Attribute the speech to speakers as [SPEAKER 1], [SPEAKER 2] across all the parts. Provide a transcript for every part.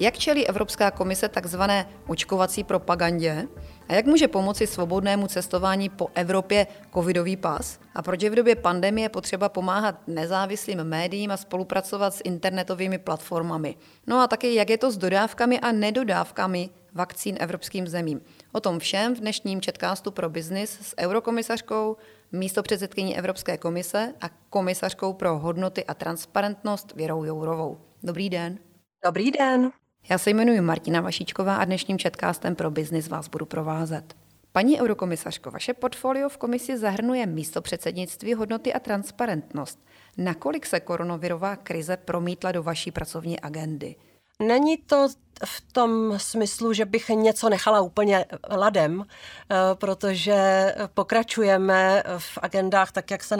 [SPEAKER 1] Jak čelí Evropská komise takzvané očkovací propagandě? A jak může pomoci svobodnému cestování po Evropě covidový pas? A proč je v době pandemie potřeba pomáhat nezávislým médiím a spolupracovat s internetovými platformami? No a taky, jak je to s dodávkami a nedodávkami vakcín evropským zemím? O tom všem v dnešním Četkástu pro biznis s eurokomisařkou, místo předsedkyní Evropské komise a komisařkou pro hodnoty a transparentnost Věrou Jourovou. Dobrý den.
[SPEAKER 2] Dobrý den.
[SPEAKER 1] Já se jmenuji Martina Vašíčková a dnešním Četkástem pro biznis vás budu provázet. Paní eurokomisařko, vaše portfolio v komisi zahrnuje místo předsednictví hodnoty a transparentnost. Nakolik se koronavirová krize promítla do vaší pracovní agendy?
[SPEAKER 2] Není to v tom smyslu, že bych něco nechala úplně ladem, eh, protože pokračujeme v agendách tak, jak se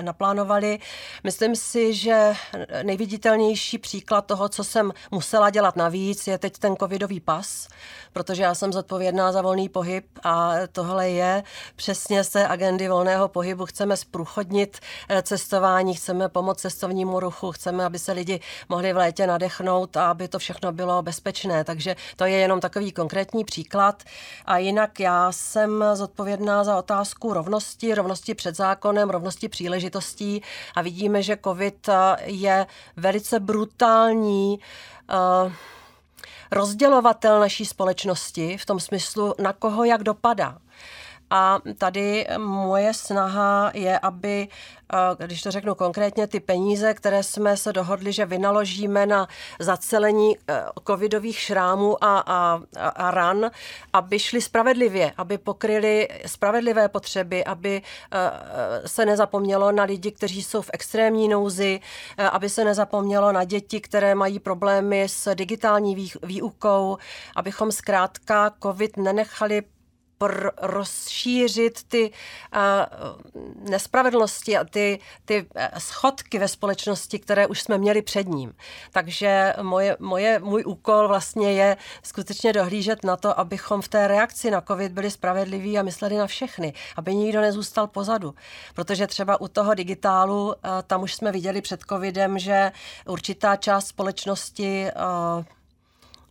[SPEAKER 2] naplánovali. Myslím si, že nejviditelnější příklad toho, co jsem musela dělat navíc, je teď ten covidový pas, protože já jsem zodpovědná za volný pohyb a tohle je přesně z té agendy volného pohybu. Chceme zprůchodnit eh, cestování, chceme pomoct cestovnímu ruchu, chceme, aby se lidi mohli v létě nadechnout a aby to všechno bylo bezpečné. Takže to je jenom takový konkrétní příklad. A jinak já jsem zodpovědná za otázku rovnosti, rovnosti před zákonem, rovnosti příležitostí a vidíme, že COVID je velice brutální uh, rozdělovatel naší společnosti v tom smyslu, na koho jak dopadá. A tady moje snaha je, aby, když to řeknu konkrétně, ty peníze, které jsme se dohodli, že vynaložíme na zacelení e, covidových šrámů a, a, a ran, aby šly spravedlivě, aby pokryly spravedlivé potřeby, aby e, se nezapomnělo na lidi, kteří jsou v extrémní nouzi, aby se nezapomnělo na děti, které mají problémy s digitální výukou, abychom zkrátka covid nenechali pr- rozšířit ty uh, nespravedlnosti a ty, ty eh, schodky ve společnosti, které už jsme měli před ním. Takže moje, moje, můj úkol vlastně je skutečně dohlížet na to, abychom v té reakci na COVID byli spravedliví a mysleli na všechny, aby nikdo nezůstal pozadu. Protože třeba u toho digitálu, uh, tam už jsme viděli před COVIDem, že určitá část společnosti uh,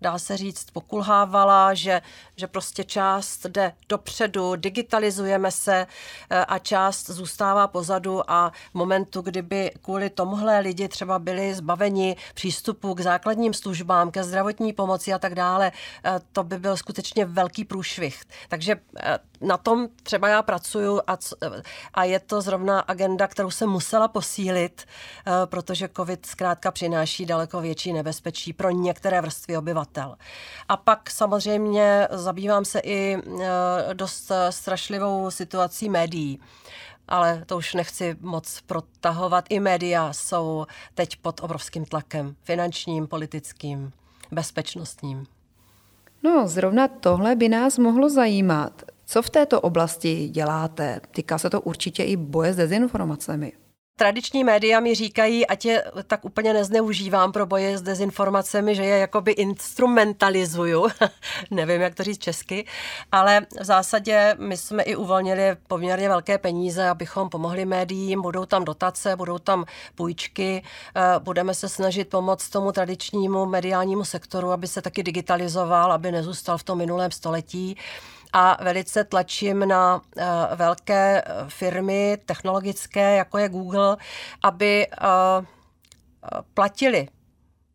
[SPEAKER 2] dá se říct, pokulhávala, že, že prostě část jde dopředu, digitalizujeme se eh, a část zůstává pozadu a v momentu, kdyby kvůli tomuhle lidi třeba byli zbaveni přístupu k základním službám, ke zdravotní pomoci a tak dále, eh, to by byl skutečně velký průšvih. Takže eh, na tom třeba já pracuju a, a je to zrovna agenda, kterou jsem musela posílit, protože COVID zkrátka přináší daleko větší nebezpečí pro některé vrstvy obyvatel. A pak samozřejmě zabývám se i e, dost strašlivou situací médií ale to už nechci moc protahovat. I média jsou teď pod obrovským tlakem finančním, politickým, bezpečnostním.
[SPEAKER 1] No, zrovna tohle by nás mohlo zajímat. Co v této oblasti děláte? Týká se to určitě i boje s dezinformacemi
[SPEAKER 2] tradiční média mi říkají, ať je tak úplně nezneužívám pro boje s dezinformacemi, že je jakoby instrumentalizuju. Nevím, jak to říct česky, ale v zásadě my jsme i uvolnili poměrně velké peníze, abychom pomohli médiím. Budou tam dotace, budou tam půjčky, eh, budeme se snažit pomoct tomu tradičnímu mediálnímu sektoru, aby se taky digitalizoval, aby nezůstal v tom minulém století a velice tlačím na uh, velké eh, firmy technologické, jako je Google, aby uh, platili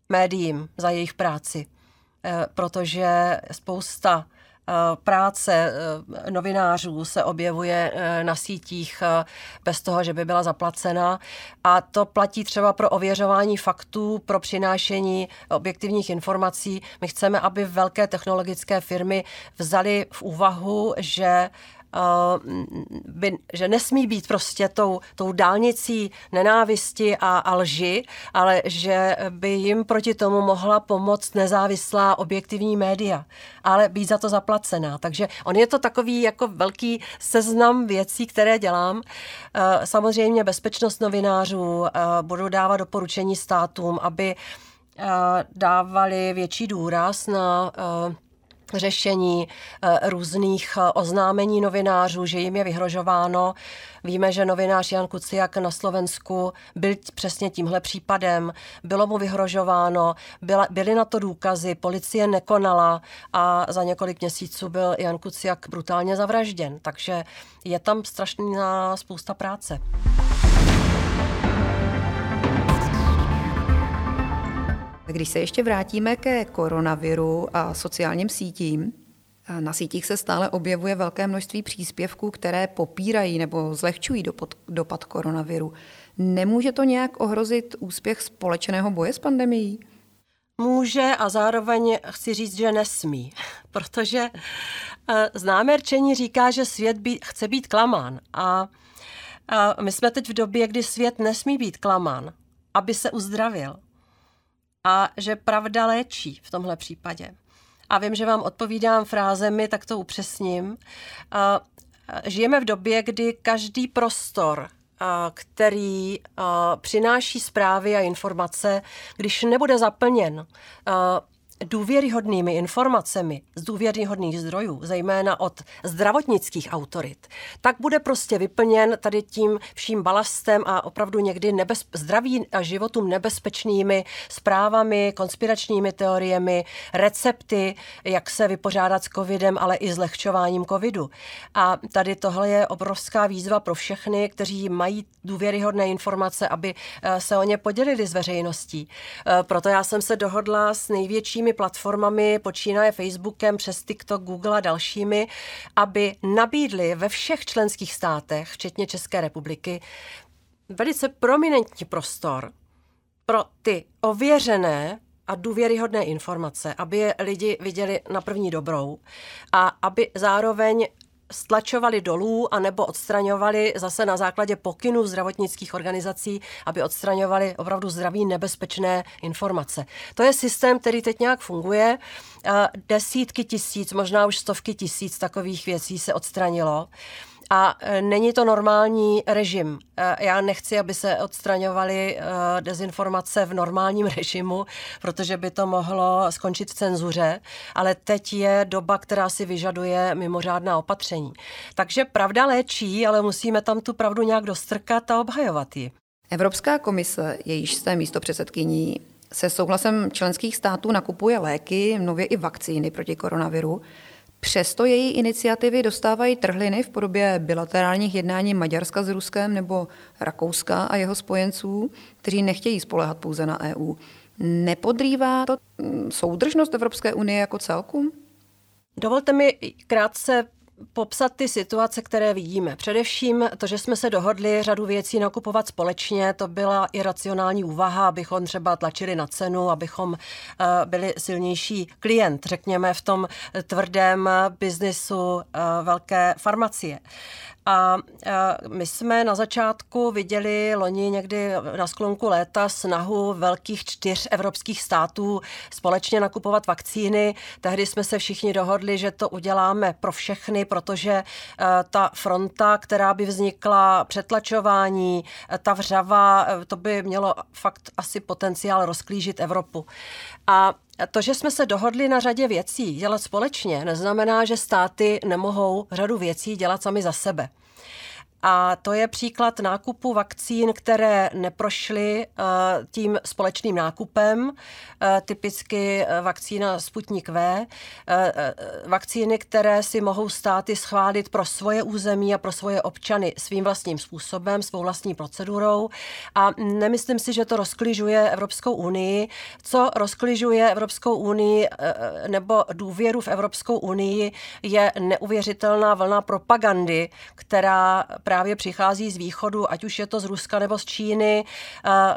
[SPEAKER 2] médiím za jejich práci, protože spousta Eh, práce eh, novinářů se objevuje eh, na sítích bez toho, že by byla zaplacena. A to platí třeba pro ověřování faktů, pro přinášení objektivních informací. My chceme, aby velké technologické firmy vzali v úvahu, že Eh, by, že nesmí být prostě tou, tou dálnicí nenávisti a, a lži, ale že by jim proti tomu mohla pomoct nezávislá objektivní média, ale být za to zaplacená. Takže on je to takový jako velký seznam věcí, které dělám. Eh, samozřejmě bezpečnost novinářů, eh, budu dávat doporučení státům, aby dávali větší důraz na řešení eh, různých eh, oznámení novinářů, že jim je vyhrožováno. Víme, že novinář Jan Kuciak na Slovensku byl přesně tímhle případem. Bylo mu vyhrožováno, byla, byly na to důkazy, policie nekonala a za několik měsíců byl Jan Kuciak brutálně zavražděn. Takže je tam strašná spousta práce.
[SPEAKER 1] Když se ještě vrátíme ke koronaviru a sociálním sítím, na sítích se stále objevuje velké množství příspěvků, které popírají nebo zlehčují dopad, dopad koronaviru. Nemůže to nějak ohrozit úspěch společného boje s pandemií?
[SPEAKER 2] Může a zároveň chci říct, že nesmí, protože eh, známé rčení říká, že svět být, chce být klamán a, a my jsme teď v době, kdy svět nesmí být klamán, aby se uzdravil a že pravda léčí v tomhle případě. A vím, že vám odpovídám frázemi, tak to upřesním. Žijeme v době, kdy každý prostor, který přináší zprávy a informace, když nebude zaplněn důvěryhodnými informacemi z důvěryhodných zdrojů, zejména od zdravotnických autorit, tak bude prostě vyplněn tady tím vším balastem a opravdu někdy nebez, zdraví a životům nebezpečnými zprávami, konspiračními teoriemi, recepty, jak se vypořádat s covidem, ale i s lehčováním covidu. A tady tohle je obrovská výzva pro všechny, kteří mají důvěryhodné informace, aby eh, se o ně podělili s veřejností. Eh, proto já jsem se dohodla s největšími platformami, počínaje Facebookem, přes TikTok, Google a dalšími, aby nabídli ve všech členských státech, včetně České republiky, velice prominentní prostor pro ty ověřené a důvěryhodné informace, aby je lidi viděli na první dobrou a aby zároveň stlačovali dolů anebo odstraňovali zase na základě pokynů zdravotnických organizací, aby odstraňovali opravdu zdraví nebezpečné informace. To je systém, který teď nějak funguje. Desítky tisíc, možná už stovky tisíc takových věcí se odstranilo. A e, není to normální režim. E, já nechci, aby se odstraňovaly e, dezinformace v normálním režimu, protože by to mohlo skončit v cenzuře, ale teď je doba, která si vyžaduje mimořádná opatření. Takže pravda léčí, ale musíme tam tu pravdu nějak dostrkat a obhajovat ji.
[SPEAKER 1] Evropská komise, jejíž jste místo předsedkyní, se souhlasem členských států nakupuje léky, nově i vakcíny proti koronaviru. Přesto její iniciativy dostávají trhliny v podobě bilaterálních jednání Maďarska s Ruskem nebo Rakouska a jeho spojenců, kteří nechtějí spolehat pouze na EU. Nepodrývá to mm, soudržnost Evropské unie jako celku?
[SPEAKER 2] Dovolte mi krátce popsat ty situace, které vidíme. Především to, že jsme se dohodli řadu věcí nakupovat společně, to byla i racionální úvaha, abychom třeba tlačili na cenu, abychom eh, byli silnější klient, řekněme, v tom tvrdém biznisu eh, velké farmacie. A my jsme na začátku viděli loni někdy na sklonku léta snahu velkých čtyř evropských států společně nakupovat vakcíny. Tehdy jsme se všichni dohodli, že to uděláme pro všechny, protože ta fronta, která by vznikla, přetlačování, ta vřava, to by mělo fakt asi potenciál rozklížit Evropu. A to, že jsme se dohodli na řadě věcí dělat společně, neznamená, že státy nemohou řadu věcí dělat sami za sebe. A to je příklad nákupu vakcín, které neprošly eh, tím společným nákupem, eh, typicky eh, vakcína Sputnik V, vakcíny, které si mohou státy schválit pro svoje území a pro svoje občany svým vlastním způsobem, svou vlastní procedurou. A nemyslím si, že to rozkližuje Evropskou unii. Co rozkližuje Evropskou unii nebo důvěru v Evropskou unii je neuvěřitelná vlna propagandy, která právě přichází z východu, ať už je to z Ruska nebo z Číny.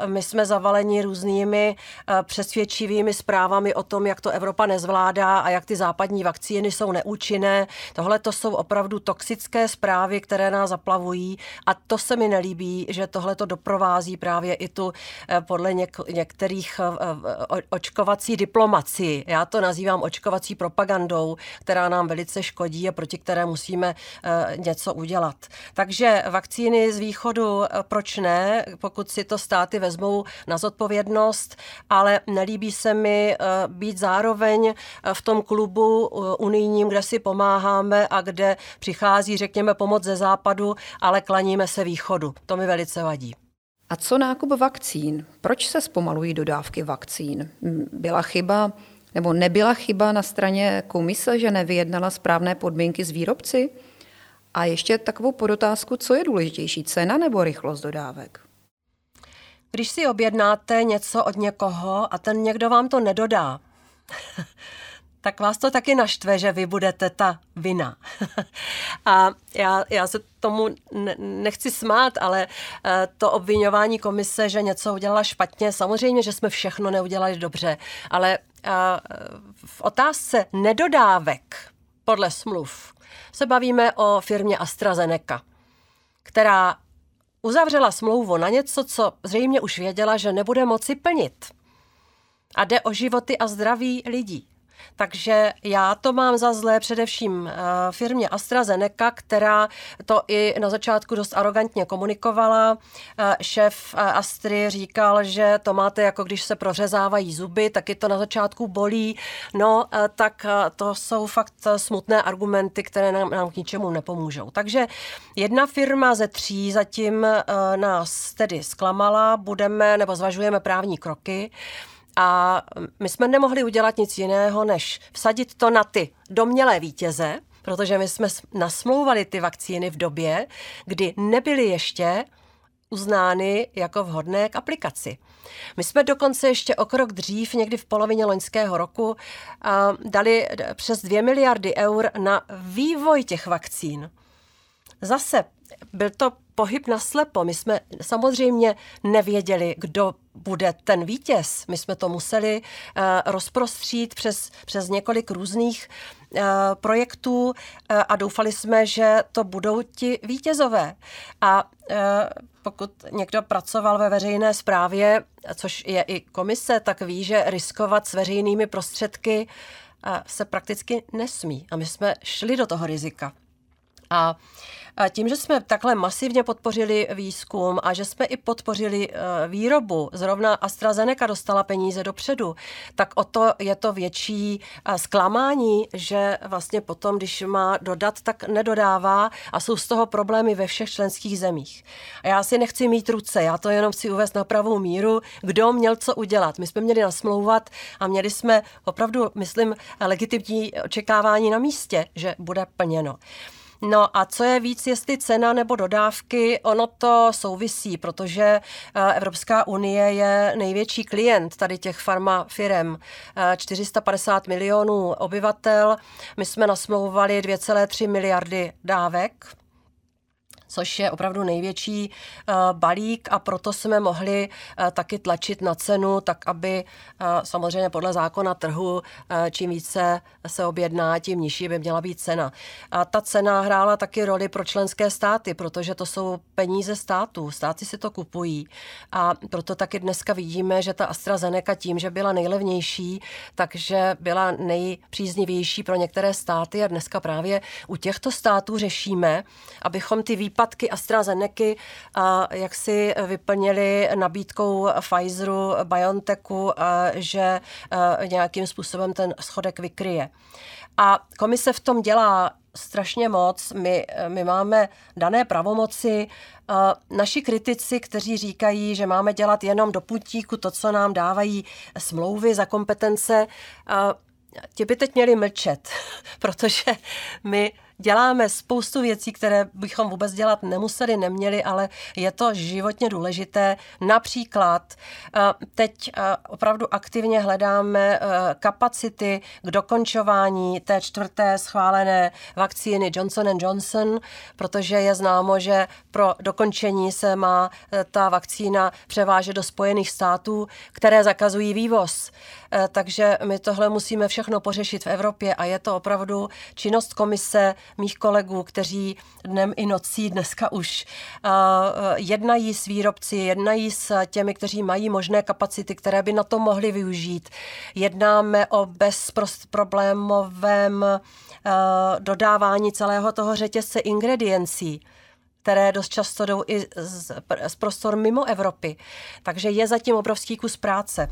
[SPEAKER 2] My jsme zavaleni různými přesvědčivými zprávami o tom, jak to Evropa nezvládá a jak ty západní vakcíny jsou neúčinné. Tohle to jsou opravdu toxické zprávy, které nás zaplavují a to se mi nelíbí, že tohle to doprovází právě i tu e, podle něk- některých e, očkovací diplomaci. Já to nazývám očkovací propagandou, která nám velice škodí a proti které musíme e, něco udělat. Takže týče vakcíny z východu, proč ne, pokud si to státy vezmou na zodpovědnost, ale nelíbí se mi být zároveň v tom klubu unijním, kde si pomáháme a kde přichází, řekněme, pomoc ze západu, ale klaníme se východu. To mi velice vadí.
[SPEAKER 1] A co nákup vakcín? Proč se zpomalují dodávky vakcín? Byla chyba nebo nebyla chyba na straně komise, že nevyjednala správné podmínky s výrobci? A ještě takovou podotázku, co je důležitější, cena nebo rychlost dodávek?
[SPEAKER 2] Když si objednáte něco od někoho a ten někdo vám to nedodá, tak vás to taky naštve, že vy budete ta vina. a já, já se tomu nechci smát, ale eh, to obvinování komise, že něco udělala špatně, samozřejmě, že jsme všechno neudělali dobře, ale eh, v otázce nedodávek podle smluv se bavíme o firmě AstraZeneca, která uzavřela smlouvu na něco, co zřejmě už věděla, že nebude moci plnit. A jde o životy a zdraví lidí. Takže já to mám za zlé především eh, firmě AstraZeneca, která to i na začátku dost arrogantně komunikovala. Eh, šéf eh, Astry říkal, že to máte jako když se prořezávají zuby, taky to na začátku bolí. No, tak to jsou fakt smutné argumenty, které nám, nám k ničemu nepomůžou. Takže jedna firma ze tří zatím nás tedy zklamala, budeme nebo zvažujeme právní kroky. A my jsme nemohli udělat nic jiného, než vsadit to na ty domělé vítěze, protože my jsme nasmlouvali ty vakcíny v době, kdy nebyly ještě uznány jako vhodné k aplikaci. My jsme dokonce ještě o krok dřív, někdy v polovině loňského roku, dali přes 2 miliardy eur na vývoj těch vakcín. Zase byl to pohyb na slepo. My jsme samozřejmě nevěděli, kdo bude ten vítěz. My jsme to museli uh, rozprostřít přes, přes několik různých uh, projektů uh, a doufali jsme, že to budou ti vítězové. A uh, pokud někdo pracoval ve veřejné správě, což je i komise, tak ví, že riskovat s veřejnými prostředky se prakticky nesmí. A my jsme šli do toho rizika. A tím, že jsme takhle masivně podpořili výzkum a že jsme i podpořili e, výrobu, zrovna AstraZeneca dostala peníze dopředu, tak o to je to větší e, zklamání, že vlastně potom, když má dodat, tak nedodává a jsou z toho problémy ve všech členských zemích. A já si nechci mít ruce, já to jenom chci uvést na pravou míru, kdo měl co udělat. My jsme měli nasmlouvat a měli jsme opravdu, myslím, legitimní očekávání na místě, že bude plněno. No a co je víc, jestli cena nebo dodávky, ono to souvisí, protože eh, Evropská unie je největší klient tady těch farmafirem. 450 eh, milionů obyvatel, my jsme nasmlouvali 2,3 miliardy dávek což je opravdu největší eh, balík a proto jsme mohli eh, taky tlačit na cenu, tak aby eh, samozřejmě podle zákona trhu čím více se objedná, tím nižší by měla být cena. A ta cena hrála taky roli pro členské státy, protože to jsou peníze států. Státy si to kupují a proto taky dneska vidíme, že ta AstraZeneca tím, že byla nejlevnější, takže byla nejpříznivější pro některé státy a dneska právě u těchto států řešíme, abychom ty výpadky výpadky AstraZeneca a jak si vyplnili nabídkou Pfizeru, BioNTechu, že nějakým způsobem ten schodek vykryje. A komise v tom dělá strašně moc. My, my máme dané pravomoci. Naši kritici, kteří říkají, že máme dělat jenom do putíku to, co nám dávají smlouvy za kompetence, ti by teď měli mlčet, protože my děláme spoustu věcí, které bychom vůbec dělat nemuseli, neměli, ale je to životně důležité. Například eh, teď eh, opravdu aktivně hledáme eh, kapacity k dokončování té čtvrté schválené vakcíny Johnson Johnson, protože je známo, že pro dokončení se má ta vakcína převážet do Spojených států, které zakazují vývoz. Takže my tohle musíme všechno pořešit v Evropě a je to opravdu činnost komise mých kolegů, kteří dnem i nocí dneska už uh, jednají s výrobci, jednají s těmi, kteří mají možné kapacity, které by na to mohli využít. Jednáme o bezproblémovém dodávání celého toho řetězce ingrediencí které dost často jdou i z, z prostor mimo Evropy. Takže je zatím obrovský kus práce.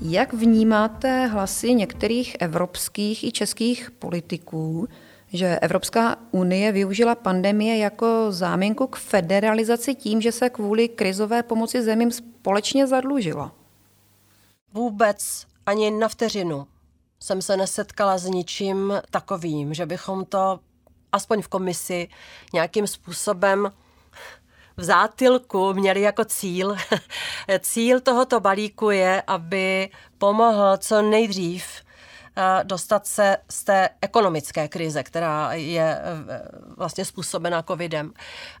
[SPEAKER 1] Jak vnímáte hlasy některých evropských i českých politiků, že Evropská unie využila pandemie jako záminku k federalizaci tím, že se kvůli krizové pomoci zemím společně zadlužila?
[SPEAKER 2] Vůbec ani na vteřinu jsem se nesetkala s ničím takovým, že bychom to aspoň v komisi nějakým způsobem v zátilku měli jako cíl. cíl tohoto balíku je, aby pomohl co nejdřív eh, dostat se z té ekonomické krize, která je eh, vlastně způsobena covidem.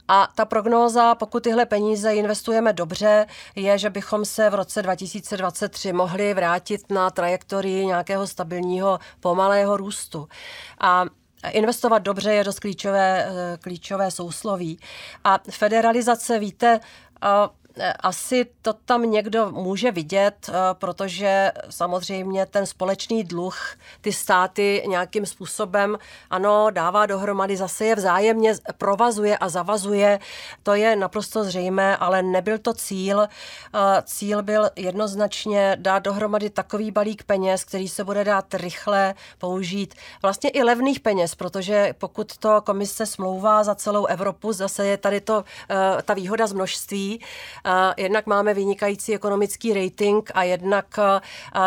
[SPEAKER 2] A ta prognóza, pokud tyhle peníze investujeme dobře, je, že bychom se v roce 2023 mohli vrátit na trajektorii nějakého stabilního pomalého růstu. A investovat dobře je dost klíčové, eh, klíčové sousloví. A federalizace, víte, asi to tam někdo může vidět, eh, protože samozřejmě ten společný dluh ty státy nějakým způsobem, ano, dává dohromady, zase je vzájemně provazuje a zavazuje. To je naprosto zřejmé, ale nebyl to cíl. Eh, cíl byl jednoznačně dát dohromady takový balík peněz, který se bude dát rychle použít. Vlastně i levných peněz, protože pokud to komise smlouvá za celou Evropu, zase je tady to ta výhoda z množství, Jednak máme vynikající ekonomický rating a jednak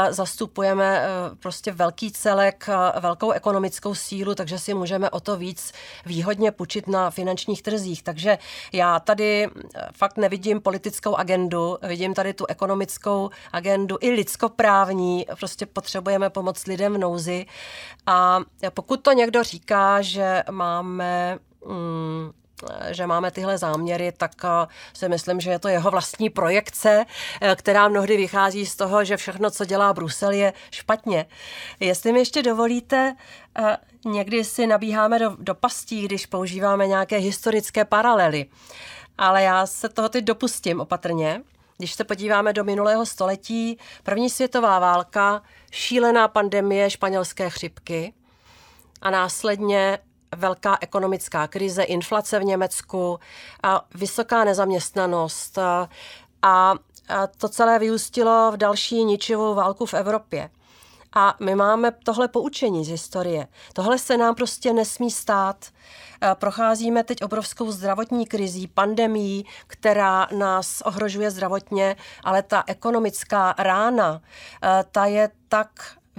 [SPEAKER 2] zastupujeme e, prostě velký celek, velkou ekonomickou sílu, takže si můžeme o to víc výhodně půjčit na finančních trzích. Takže já tady e, fakt nevidím politickou agendu, vidím tady tu ekonomickou agendu i lidskoprávní, prostě potřebujeme pomoct lidem v nouzi. A pokud to někdo říká, že máme mm, že máme tyhle záměry, tak eh, si myslím, že je to jeho vlastní projekce, eh, která mnohdy vychází z toho, že všechno, co dělá Brusel, je špatně. Jestli mi ještě dovolíte, eh, někdy si nabíháme do, do pastí, když používáme nějaké historické paralely. Ale já se toho teď dopustím opatrně. Když se podíváme do minulého století, první světová válka, šílená pandemie španělské chřipky a následně velká ekonomická krize, inflace v Německu, vysoká nezaměstnanost a, a to celé vyústilo v další ničivou válku v Evropě. A my máme tohle poučení z historie. Tohle se nám prostě nesmí stát. Procházíme teď obrovskou zdravotní krizí, pandemí, která nás ohrožuje zdravotně, ale ta ekonomická rána, ta je tak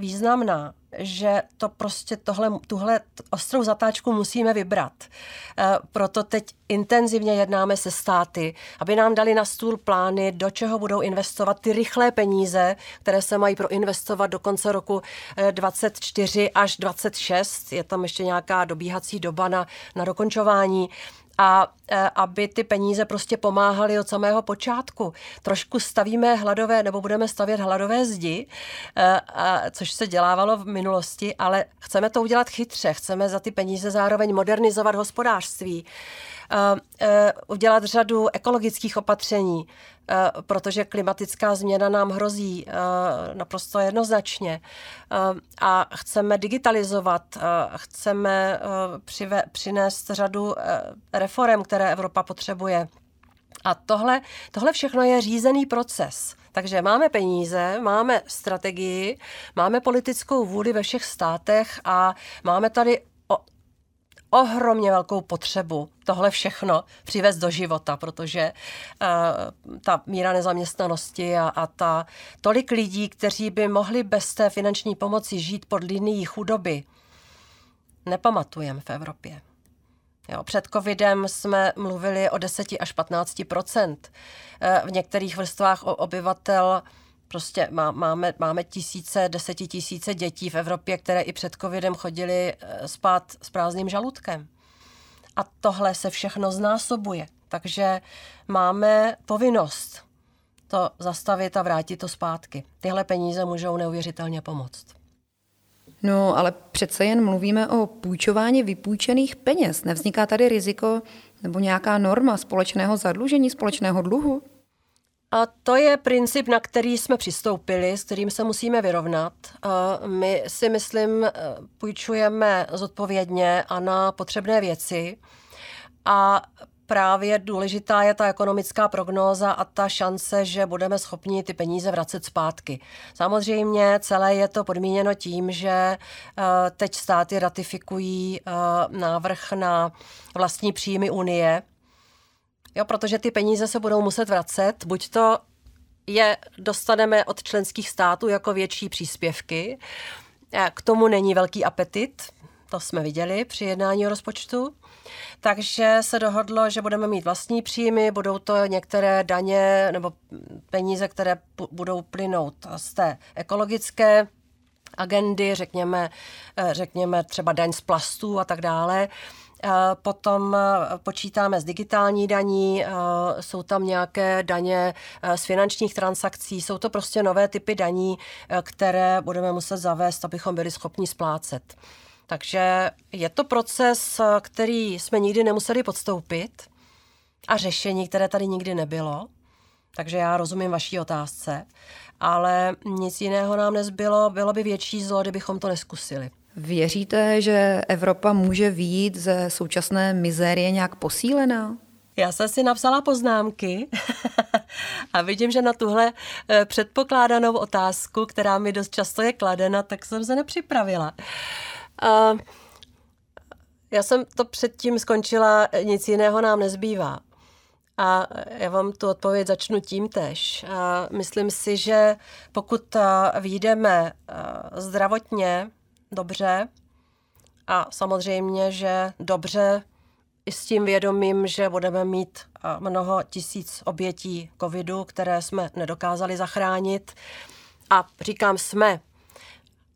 [SPEAKER 2] významná, že to prostě tohle, tuhle ostrou zatáčku musíme vybrat. E, proto teď intenzivně jednáme se státy, aby nám dali na stůl plány, do čeho budou investovat ty rychlé peníze, které se mají proinvestovat do konce roku 24 až 26. Je tam ještě nějaká dobíhací doba na, na dokončování a e, aby ty peníze prostě pomáhaly od samého počátku. Trošku stavíme hladové, nebo budeme stavět hladové zdi, e, což se dělávalo v minulosti, ale chceme to udělat chytře, chceme za ty peníze zároveň modernizovat hospodářství, udělat řadu ekologických opatření, protože klimatická změna nám hrozí naprosto jednoznačně. A chceme digitalizovat, chceme přinést řadu reform, které Evropa potřebuje. A tohle, tohle všechno je řízený proces. Takže máme peníze, máme strategii, máme politickou vůli ve všech státech a máme tady ohromně velkou potřebu tohle všechno přivést do života, protože uh, ta míra nezaměstnanosti a, a ta tolik lidí, kteří by mohli bez té finanční pomoci žít pod linií chudoby, nepamatujeme v Evropě. Jo, před covidem jsme mluvili o 10 až 15 eh, V některých vrstvách obyvatel prostě má, máme, máme tisíce, desetitisíce dětí v Evropě, které i před covidem chodili eh, spát s prázdným žaludkem. A tohle se všechno znásobuje. Takže máme povinnost to zastavit a vrátit to zpátky. Tyhle peníze můžou neuvěřitelně pomoct.
[SPEAKER 1] No, ale přece jen mluvíme o půjčování vypůjčených peněz. Nevzniká tady riziko nebo nějaká norma společného zadlužení, společného dluhu?
[SPEAKER 2] A to je princip, na který jsme přistoupili, s kterým se musíme vyrovnat. My si, myslím, půjčujeme zodpovědně a na potřebné věci. A právě důležitá je ta ekonomická prognóza a ta šance, že budeme schopni ty peníze vracet zpátky. Samozřejmě celé je to podmíněno tím, že eh, teď státy ratifikují eh, návrh na vlastní příjmy Unie, jo, protože ty peníze se budou muset vracet, buď to je dostaneme od členských států jako větší příspěvky, eh, k tomu není velký apetit, to jsme viděli při jednání o rozpočtu. Takže se dohodlo, že budeme mít vlastní příjmy, budou to některé daně nebo peníze, které budou plynout z té ekologické agendy, řekněme, eh, řekněme třeba daň z plastů a tak dále. Potom počítáme s digitální daní, jsou tam nějaké daně z finančních transakcí, jsou to prostě nové typy daní, které budeme muset zavést, abychom byli schopni splácet. Takže je to proces, který jsme nikdy nemuseli podstoupit a řešení, které tady nikdy nebylo. Takže já rozumím vaší otázce, ale nic jiného nám nezbylo. Bylo by větší zlo, kdybychom to neskusili.
[SPEAKER 1] Věříte, že Evropa může výjít ze současné mizérie nějak posílená?
[SPEAKER 2] Já jsem si napsala poznámky a vidím, že na tuhle eh, předpokládanou otázku, která mi dost často je kladena, tak jsem se nepřipravila. A já jsem to předtím skončila, nic jiného nám nezbývá. A já vám tu odpověď začnu tím tež. A myslím si, že pokud vyjdeme zdravotně dobře, a samozřejmě, že dobře i s tím vědomím, že budeme mít mnoho tisíc obětí covidu, které jsme nedokázali zachránit. A říkám jsme,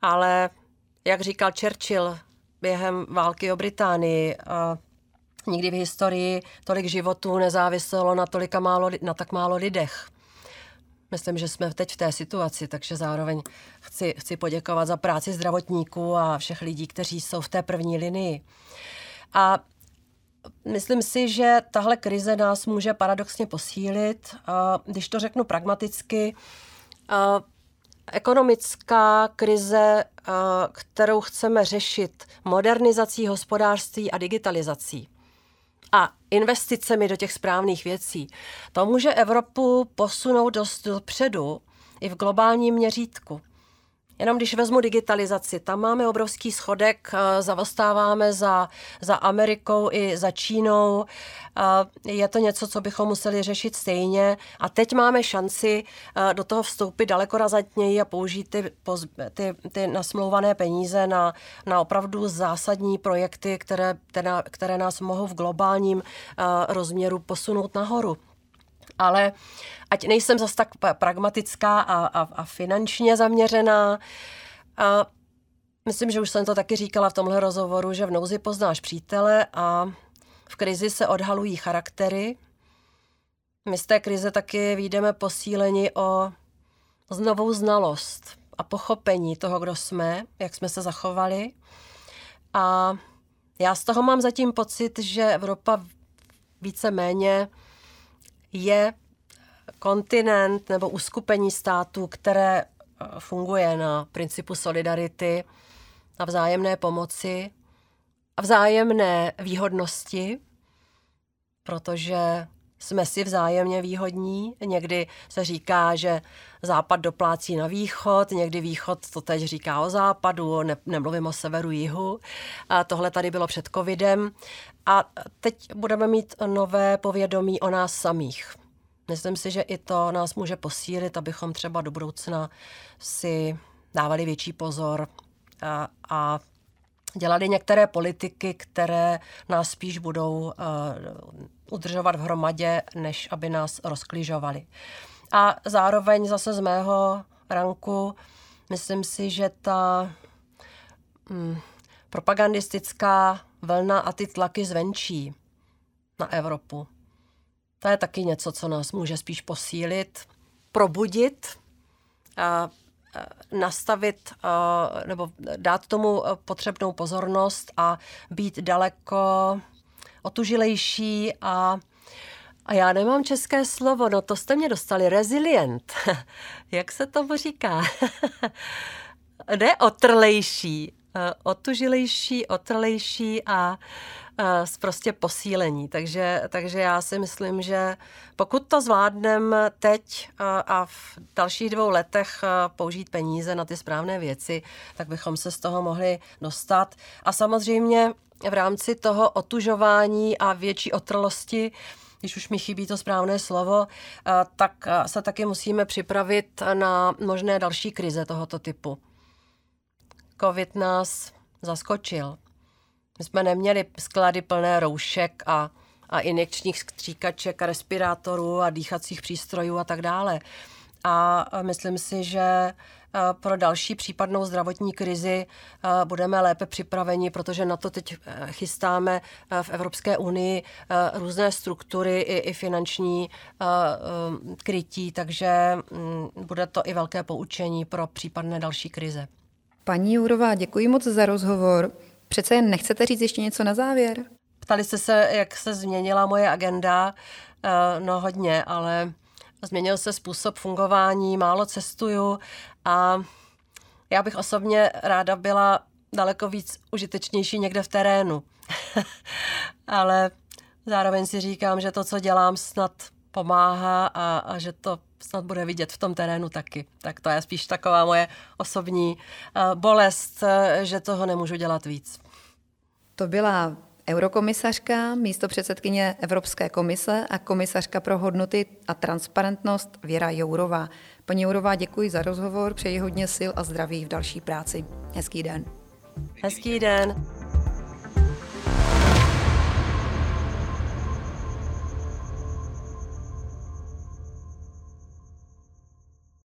[SPEAKER 2] ale jak říkal Churchill během války o Británii, nikdy v historii tolik životů nezáviselo na, tolika málo, na tak málo lidech. Myslím, že jsme teď v té situaci, takže zároveň chci, chci poděkovat za práci zdravotníků a všech lidí, kteří jsou v té první linii. A myslím si, že tahle krize nás může paradoxně posílit. A když to řeknu pragmaticky, Ekonomická krize, kterou chceme řešit modernizací hospodářství a digitalizací a investicemi do těch správných věcí, to může Evropu posunout dost dopředu i v globálním měřítku. Jenom když vezmu digitalizaci, tam máme obrovský schodek, eh, zavostáváme za, za Amerikou i za Čínou. Eh, je to něco, co bychom museli řešit stejně. A teď máme šanci eh, do toho vstoupit daleko razantněji a použít ty, ty, ty nasmlouvané peníze na, na opravdu zásadní projekty, které, které, které nás mohou v globálním rozměru posunout nahoru ale ať nejsem zas tak pragmatická a, a, a finančně zaměřená, a myslím, že už jsem to taky říkala v tomhle rozhovoru, že v nouzi poznáš přítele a v krizi se odhalují charaktery. My z té krize taky výjdeme posíleni o znovou znalost a pochopení toho, kdo jsme, jak jsme se zachovali. A já z toho mám zatím pocit, že Evropa více-méně je kontinent nebo uskupení států, které eh, funguje na principu solidarity a vzájemné pomoci a vzájemné výhodnosti, protože jsme si vzájemně výhodní. Někdy se říká, že západ doplácí na východ, někdy východ to teď říká o západu, ne, nemluvím o severu, jihu. A tohle tady bylo před covidem. A teď budeme mít nové povědomí o nás samých. Myslím si, že i to nás může posílit, abychom třeba do budoucna si dávali větší pozor a, a dělali některé politiky, které nás spíš budou uh, udržovat v hromadě, než aby nás rozklížovali. A zároveň zase z mého ranku myslím si, že ta hm, propagandistická vlna a ty tlaky zvenčí na Evropu to je taky něco, co nás může spíš posílit, probudit, a nastavit nebo dát tomu potřebnou pozornost a být daleko otužilejší a A já nemám české slovo, no to jste mě dostali, rezilient. Jak se tomu říká? ne otrlejší, eh, otužilejší, otrlejší a Eh, prostě posílení. Takže, takže já si myslím, že pokud to zvládneme teď eh, a v dalších dvou letech použít peníze na ty správné věci, tak bychom se z toho mohli dostat. A samozřejmě v rámci toho otužování a větší otrlosti, když už mi chybí to správné slovo, tak se taky musíme připravit na možné další krize tohoto typu. Covid nás zaskočil. My jsme neměli sklady plné roušek a, a injekčních stříkaček a respirátorů a dýchacích přístrojů a tak dále. A myslím si, že pro další případnou zdravotní krizi budeme lépe připraveni, protože na to teď e, chystáme v Evropské unii různé struktury i, i finanční krytí, takže mm, bude to i velké poučení pro případné další krize.
[SPEAKER 1] Paní Jurová, děkuji moc za rozhovor. Přece jen nechcete říct ještě něco na závěr?
[SPEAKER 2] Ptali jste se, jak se změnila moje agenda. Eh, no hodně, ale změnil se způsob fungování, málo cestuju a já bych osobně ráda byla daleko víc užitečnější někde v terénu. ale zároveň si říkám, že to, co dělám, snad pomáhá a, a že to snad bude vidět v tom terénu taky. Tak to je spíš taková moje osobní uh, bolest, uh, že toho nemůžu dělat víc.
[SPEAKER 1] To byla eurokomisařka, místo předsedkyně Evropské komise a komisařka pro hodnoty a transparentnost Věra Jourová. Paní Jourová, děkuji za rozhovor, přeji hodně sil a zdraví v další práci. Hezký den.
[SPEAKER 2] Hezký den.